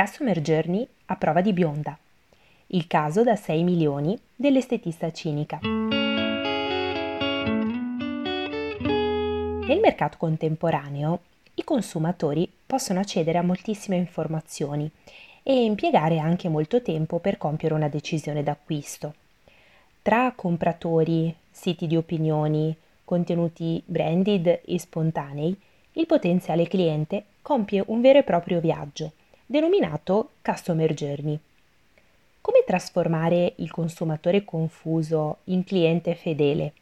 Customer Journey a prova di bionda. Il caso da 6 milioni dell'estetista cinica. Nel mercato contemporaneo i consumatori possono accedere a moltissime informazioni e impiegare anche molto tempo per compiere una decisione d'acquisto. Tra compratori, siti di opinioni, contenuti branded e spontanei, il potenziale cliente compie un vero e proprio viaggio, denominato Customer Journey. Come trasformare il consumatore confuso in cliente fedele?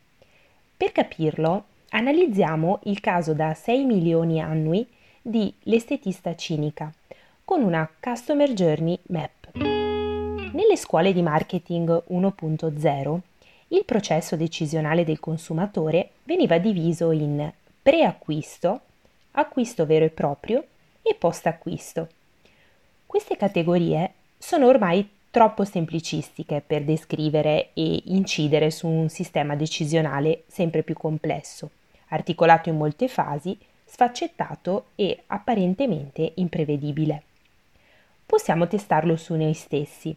Per capirlo, analizziamo il caso da 6 milioni annui di l'estetista cinica con una Customer Journey Map. Nelle scuole di marketing 1.0 il processo decisionale del consumatore veniva diviso in preacquisto, acquisto vero e proprio e post-acquisto. Queste categorie sono ormai troppo semplicistiche per descrivere e incidere su un sistema decisionale sempre più complesso, articolato in molte fasi, sfaccettato e apparentemente imprevedibile. Possiamo testarlo su noi stessi.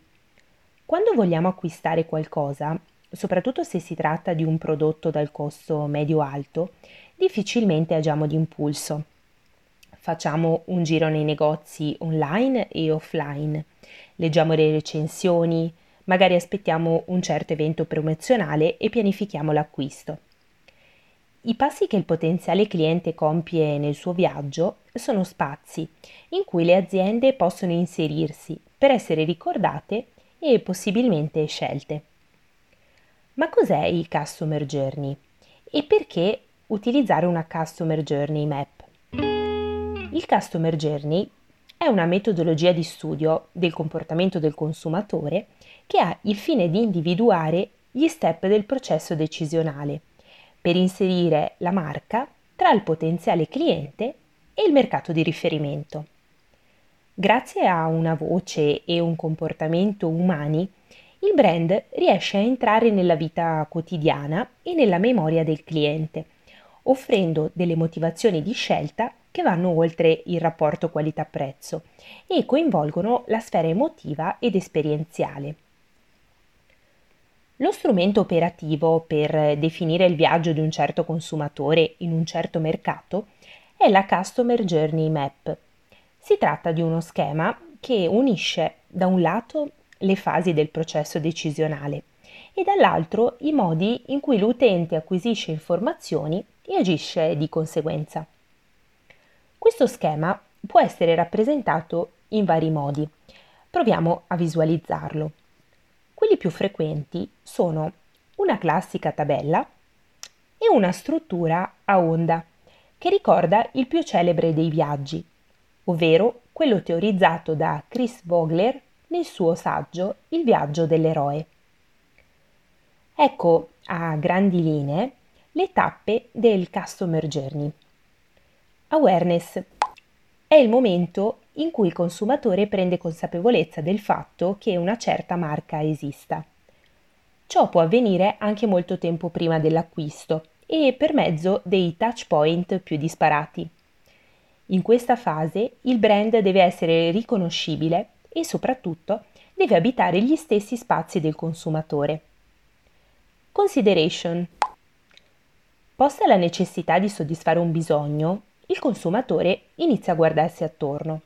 Quando vogliamo acquistare qualcosa, soprattutto se si tratta di un prodotto dal costo medio-alto, difficilmente agiamo d'impulso. Facciamo un giro nei negozi online e offline, leggiamo le recensioni, magari aspettiamo un certo evento promozionale e pianifichiamo l'acquisto. I passi che il potenziale cliente compie nel suo viaggio sono spazi in cui le aziende possono inserirsi per essere ricordate e possibilmente scelte. Ma cos'è il Customer Journey? E perché utilizzare una Customer Journey Map? Il Customer Journey è una metodologia di studio del comportamento del consumatore che ha il fine di individuare gli step del processo decisionale per inserire la marca tra il potenziale cliente e il mercato di riferimento. Grazie a una voce e un comportamento umani, il brand riesce a entrare nella vita quotidiana e nella memoria del cliente, offrendo delle motivazioni di scelta che vanno oltre il rapporto qualità-prezzo e coinvolgono la sfera emotiva ed esperienziale. Lo strumento operativo per definire il viaggio di un certo consumatore in un certo mercato è la Customer Journey Map. Si tratta di uno schema che unisce da un lato le fasi del processo decisionale e dall'altro i modi in cui l'utente acquisisce informazioni e agisce di conseguenza. Questo schema può essere rappresentato in vari modi. Proviamo a visualizzarlo. Quelli più frequenti sono una classica tabella e una struttura a onda che ricorda il più celebre dei viaggi, ovvero quello teorizzato da Chris Vogler nel suo saggio Il viaggio dell'eroe. Ecco a grandi linee le tappe del Customer Journey. Awareness è il momento in cui il consumatore prende consapevolezza del fatto che una certa marca esista. Ciò può avvenire anche molto tempo prima dell'acquisto e per mezzo dei touch point più disparati. In questa fase il brand deve essere riconoscibile e soprattutto deve abitare gli stessi spazi del consumatore. Consideration. Posta la necessità di soddisfare un bisogno, il consumatore inizia a guardarsi attorno.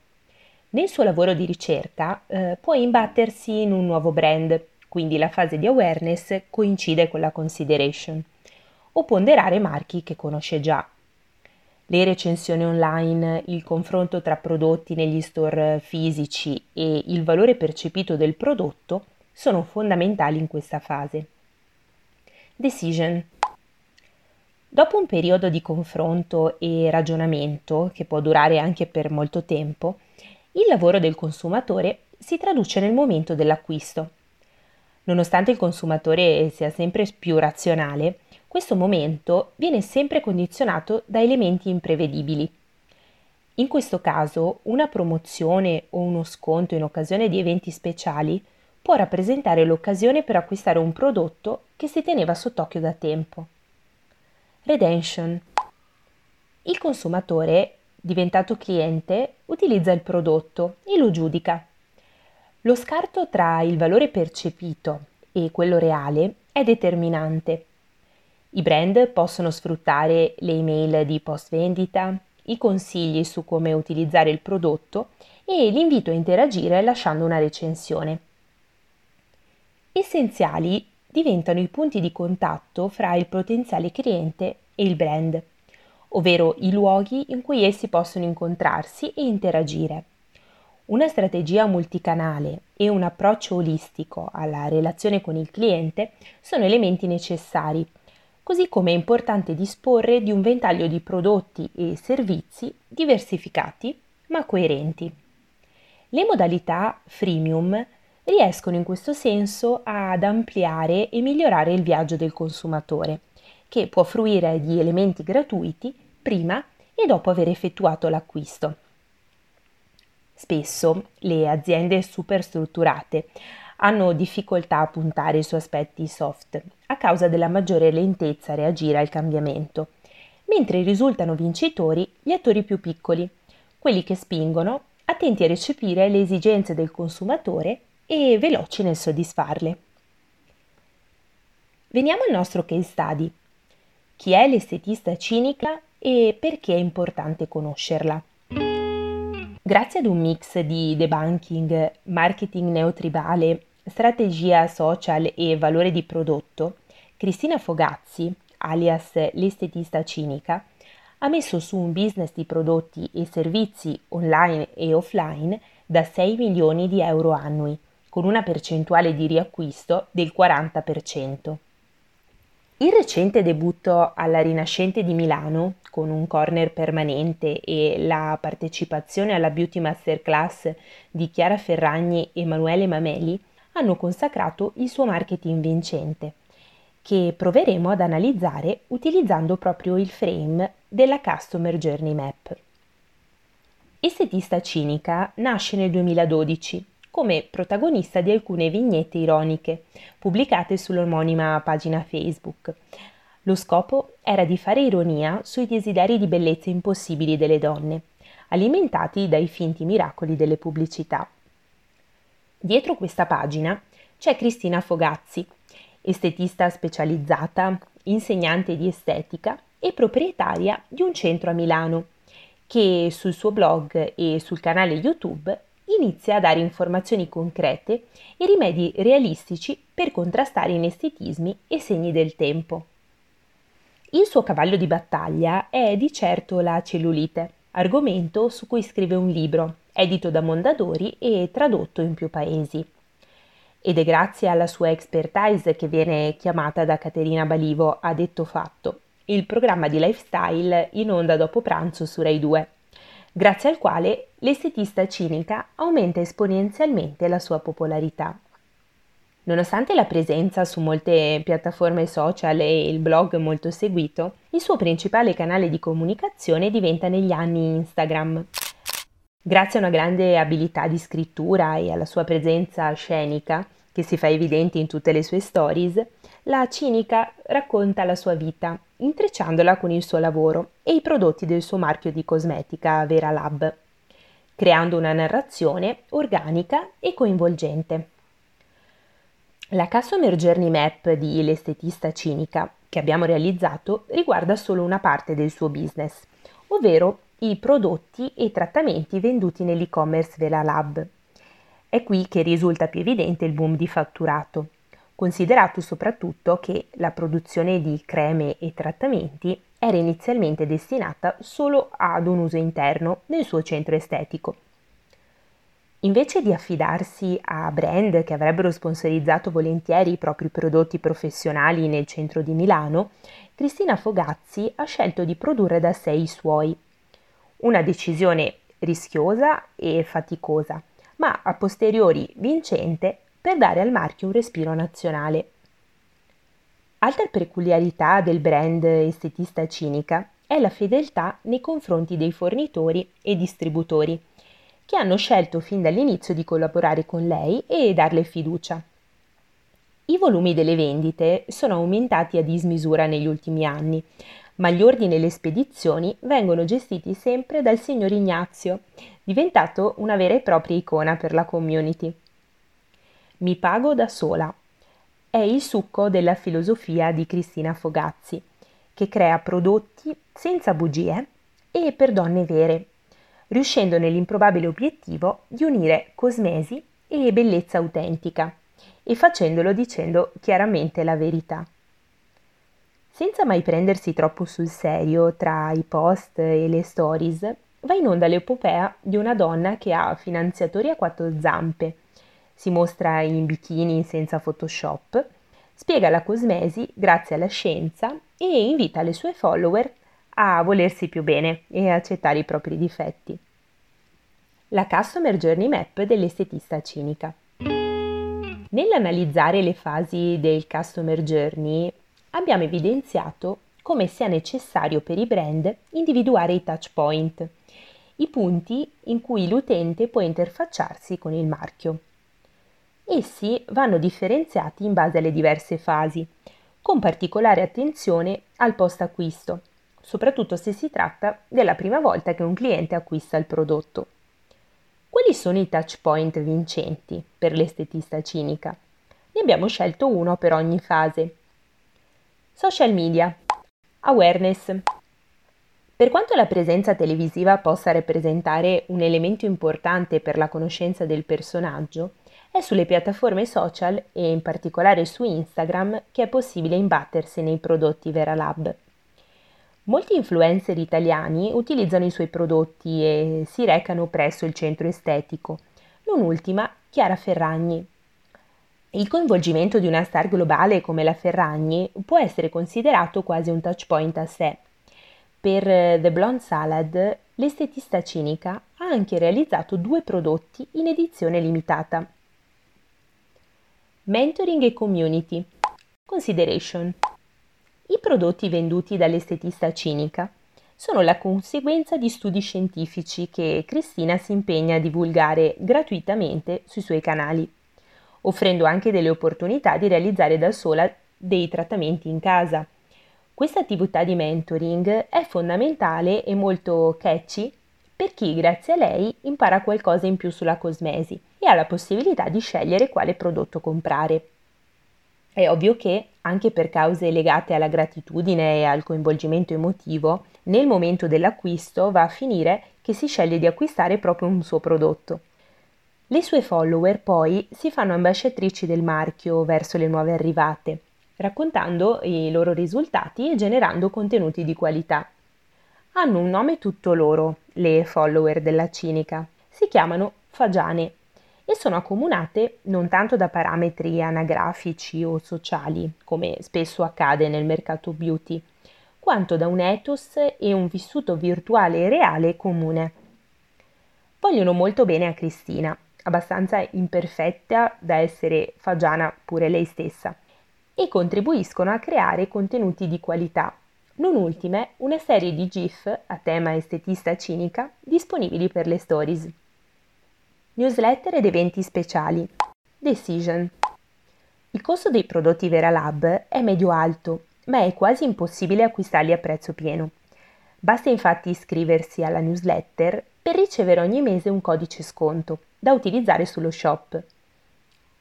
Nel suo lavoro di ricerca eh, può imbattersi in un nuovo brand, quindi la fase di awareness coincide con la consideration, o ponderare marchi che conosce già, le recensioni online, il confronto tra prodotti negli store fisici e il valore percepito del prodotto sono fondamentali in questa fase. Decision. Dopo un periodo di confronto e ragionamento, che può durare anche per molto tempo, il lavoro del consumatore si traduce nel momento dell'acquisto. Nonostante il consumatore sia sempre più razionale, questo momento viene sempre condizionato da elementi imprevedibili. In questo caso, una promozione o uno sconto in occasione di eventi speciali può rappresentare l'occasione per acquistare un prodotto che si teneva sott'occhio da tempo. Redemption. Il consumatore diventato cliente, utilizza il prodotto e lo giudica. Lo scarto tra il valore percepito e quello reale è determinante. I brand possono sfruttare le email di post vendita, i consigli su come utilizzare il prodotto e l'invito a interagire lasciando una recensione. Essenziali diventano i punti di contatto fra il potenziale cliente e il brand, ovvero i luoghi in cui essi possono incontrarsi e interagire. Una strategia multicanale e un approccio olistico alla relazione con il cliente sono elementi necessari così come è importante disporre di un ventaglio di prodotti e servizi diversificati ma coerenti. Le modalità freemium riescono in questo senso ad ampliare e migliorare il viaggio del consumatore, che può fruire di elementi gratuiti prima e dopo aver effettuato l'acquisto. Spesso le aziende superstrutturate hanno difficoltà a puntare su aspetti soft a causa della maggiore lentezza a reagire al cambiamento, mentre risultano vincitori gli attori più piccoli, quelli che spingono, attenti a recepire le esigenze del consumatore e veloci nel soddisfarle. Veniamo al nostro case study. Chi è l'estetista cinica e perché è importante conoscerla? Grazie ad un mix di debunking, marketing neotribale, strategia social e valore di prodotto, Cristina Fogazzi, alias l'estetista cinica, ha messo su un business di prodotti e servizi online e offline da 6 milioni di euro annui, con una percentuale di riacquisto del 40%. Il recente debutto alla Rinascente di Milano, con un corner permanente e la partecipazione alla Beauty Masterclass di Chiara Ferragni e Emanuele Mameli, hanno consacrato il suo marketing vincente, che proveremo ad analizzare utilizzando proprio il frame della Customer Journey Map. Estetista cinica nasce nel 2012 come protagonista di alcune vignette ironiche pubblicate sull'omonima pagina Facebook. Lo scopo era di fare ironia sui desideri di bellezza impossibili delle donne, alimentati dai finti miracoli delle pubblicità. Dietro questa pagina c'è Cristina Fogazzi, estetista specializzata, insegnante di estetica e proprietaria di un centro a Milano, che sul suo blog e sul canale YouTube inizia a dare informazioni concrete e rimedi realistici per contrastare inestetismi e segni del tempo. Il suo cavallo di battaglia è di certo la cellulite, argomento su cui scrive un libro, edito da Mondadori e tradotto in più paesi. Ed è grazie alla sua expertise che viene chiamata da Caterina Balivo a detto fatto, il programma di lifestyle in onda dopo pranzo su Rai 2 grazie al quale l'estetista cinica aumenta esponenzialmente la sua popolarità. Nonostante la presenza su molte piattaforme social e il blog molto seguito, il suo principale canale di comunicazione diventa negli anni Instagram. Grazie a una grande abilità di scrittura e alla sua presenza scenica, che si fa evidente in tutte le sue stories, la cinica racconta la sua vita, intrecciandola con il suo lavoro e i prodotti del suo marchio di cosmetica Vera Lab, creando una narrazione organica e coinvolgente. La Customer Journey Map di L'estetista cinica che abbiamo realizzato riguarda solo una parte del suo business, ovvero i prodotti e trattamenti venduti nell'e-commerce Vera Lab. È qui che risulta più evidente il boom di fatturato considerato soprattutto che la produzione di creme e trattamenti era inizialmente destinata solo ad un uso interno nel suo centro estetico. Invece di affidarsi a brand che avrebbero sponsorizzato volentieri i propri prodotti professionali nel centro di Milano, Cristina Fogazzi ha scelto di produrre da sé i suoi. Una decisione rischiosa e faticosa, ma a posteriori vincente per dare al marchio un respiro nazionale. Altra peculiarità del brand estetista cinica è la fedeltà nei confronti dei fornitori e distributori, che hanno scelto fin dall'inizio di collaborare con lei e darle fiducia. I volumi delle vendite sono aumentati a dismisura negli ultimi anni, ma gli ordini e le spedizioni vengono gestiti sempre dal signor Ignazio, diventato una vera e propria icona per la community. Mi pago da sola. È il succo della filosofia di Cristina Fogazzi, che crea prodotti senza bugie e per donne vere, riuscendo nell'improbabile obiettivo di unire cosmesi e bellezza autentica e facendolo dicendo chiaramente la verità. Senza mai prendersi troppo sul serio tra i post e le stories, va in onda l'epopea di una donna che ha finanziatori a quattro zampe, si mostra in bikini senza Photoshop, spiega la cosmesi grazie alla scienza e invita le sue follower a volersi più bene e accettare i propri difetti. La Customer Journey Map dell'estetista cinica. Nell'analizzare le fasi del Customer Journey abbiamo evidenziato come sia necessario per i brand individuare i touch point, i punti in cui l'utente può interfacciarsi con il marchio. Essi vanno differenziati in base alle diverse fasi, con particolare attenzione al post acquisto, soprattutto se si tratta della prima volta che un cliente acquista il prodotto. Quali sono i touch point vincenti per l'estetista cinica? Ne abbiamo scelto uno per ogni fase Social media. Awareness. Per quanto la presenza televisiva possa rappresentare un elemento importante per la conoscenza del personaggio, è sulle piattaforme social e in particolare su Instagram che è possibile imbattersi nei prodotti Veralab. Molti influencer italiani utilizzano i suoi prodotti e si recano presso il centro estetico, non ultima Chiara Ferragni, il coinvolgimento di una star globale come la Ferragni può essere considerato quasi un touch point a sé. Per eh, The Blonde Salad, l'estetista cinica ha anche realizzato due prodotti in edizione limitata. Mentoring e Community Consideration I prodotti venduti dall'estetista cinica sono la conseguenza di studi scientifici che Cristina si impegna a divulgare gratuitamente sui suoi canali offrendo anche delle opportunità di realizzare da sola dei trattamenti in casa. Questa attività di mentoring è fondamentale e molto catchy per chi, grazie a lei, impara qualcosa in più sulla cosmesi e ha la possibilità di scegliere quale prodotto comprare. È ovvio che, anche per cause legate alla gratitudine e al coinvolgimento emotivo, nel momento dell'acquisto va a finire che si sceglie di acquistare proprio un suo prodotto. Le sue follower poi si fanno ambasciatrici del marchio verso le nuove arrivate, raccontando i loro risultati e generando contenuti di qualità. Hanno un nome tutto loro, le follower della cinica. Si chiamano fagiane e sono accomunate non tanto da parametri anagrafici o sociali, come spesso accade nel mercato beauty, quanto da un ethos e un vissuto virtuale e reale comune. Vogliono molto bene a Cristina abbastanza imperfetta da essere fagiana pure lei stessa, e contribuiscono a creare contenuti di qualità. Non ultime, una serie di GIF a tema estetista cinica disponibili per le stories. Newsletter ed eventi speciali. Decision. Il costo dei prodotti Veralab è medio-alto, ma è quasi impossibile acquistarli a prezzo pieno. Basta infatti iscriversi alla newsletter per ricevere ogni mese un codice sconto da utilizzare sullo shop.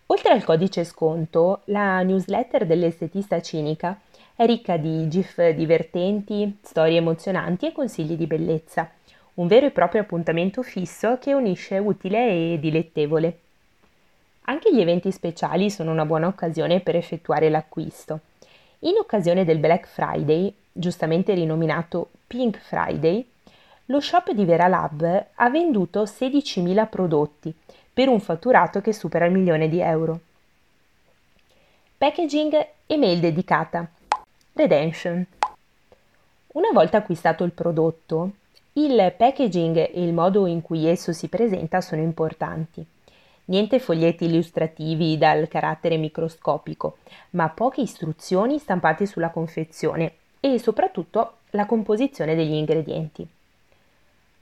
Oltre al codice sconto, la newsletter dell'estetista cinica è ricca di gif divertenti, storie emozionanti e consigli di bellezza, un vero e proprio appuntamento fisso che unisce utile e dilettevole. Anche gli eventi speciali sono una buona occasione per effettuare l'acquisto. In occasione del Black Friday, giustamente rinominato Pink Friday, lo shop di Veralab ha venduto 16.000 prodotti per un fatturato che supera il milione di euro. Packaging e mail dedicata. Redemption. Una volta acquistato il prodotto, il packaging e il modo in cui esso si presenta sono importanti. Niente foglietti illustrativi dal carattere microscopico, ma poche istruzioni stampate sulla confezione e soprattutto la composizione degli ingredienti.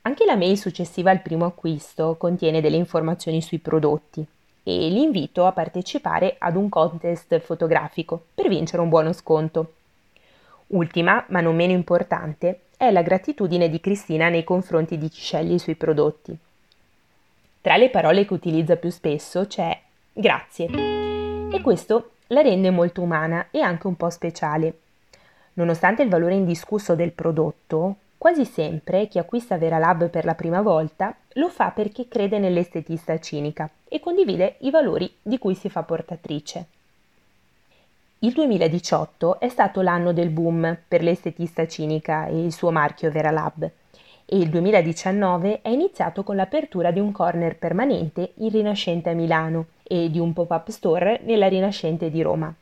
Anche la mail successiva al primo acquisto contiene delle informazioni sui prodotti e l'invito a partecipare ad un contest fotografico per vincere un buono sconto. Ultima, ma non meno importante, è la gratitudine di Cristina nei confronti di chi sceglie i suoi prodotti. Tra le parole che utilizza più spesso c'è grazie e questo la rende molto umana e anche un po' speciale. Nonostante il valore indiscusso del prodotto, quasi sempre chi acquista Vera Lab per la prima volta lo fa perché crede nell'estetista cinica e condivide i valori di cui si fa portatrice. Il 2018 è stato l'anno del boom per l'estetista cinica e il suo marchio Veralab e il 2019 è iniziato con l'apertura di un corner permanente in Rinascente a Milano e di un pop-up store nella Rinascente di Roma.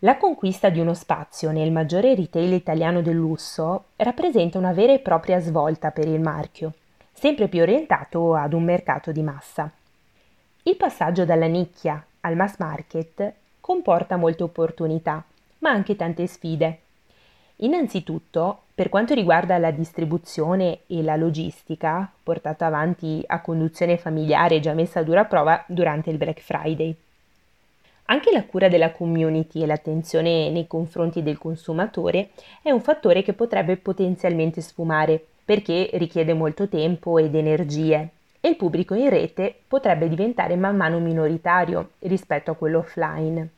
La conquista di uno spazio nel maggiore retail italiano del lusso rappresenta una vera e propria svolta per il marchio, sempre più orientato ad un mercato di massa. Il passaggio dalla nicchia al mass market comporta molte opportunità, ma anche tante sfide. Innanzitutto, per quanto riguarda la distribuzione e la logistica, portata avanti a conduzione familiare già messa a dura prova durante il Black Friday. Anche la cura della community e l'attenzione nei confronti del consumatore è un fattore che potrebbe potenzialmente sfumare, perché richiede molto tempo ed energie e il pubblico in rete potrebbe diventare man mano minoritario rispetto a quello offline.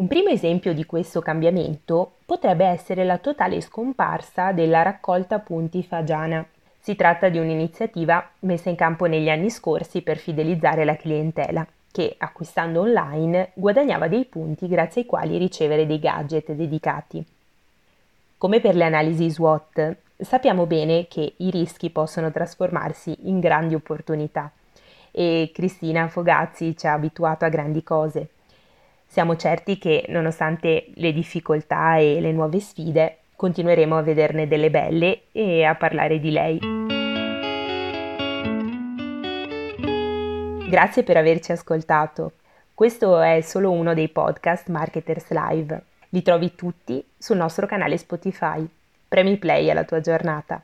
Un primo esempio di questo cambiamento potrebbe essere la totale scomparsa della raccolta punti Fagiana. Si tratta di un'iniziativa messa in campo negli anni scorsi per fidelizzare la clientela, che acquistando online guadagnava dei punti grazie ai quali ricevere dei gadget dedicati. Come per le analisi SWOT, sappiamo bene che i rischi possono trasformarsi in grandi opportunità e Cristina Fogazzi ci ha abituato a grandi cose. Siamo certi che, nonostante le difficoltà e le nuove sfide, continueremo a vederne delle belle e a parlare di lei. Grazie per averci ascoltato. Questo è solo uno dei podcast Marketers Live. Li trovi tutti sul nostro canale Spotify. Premi play alla tua giornata.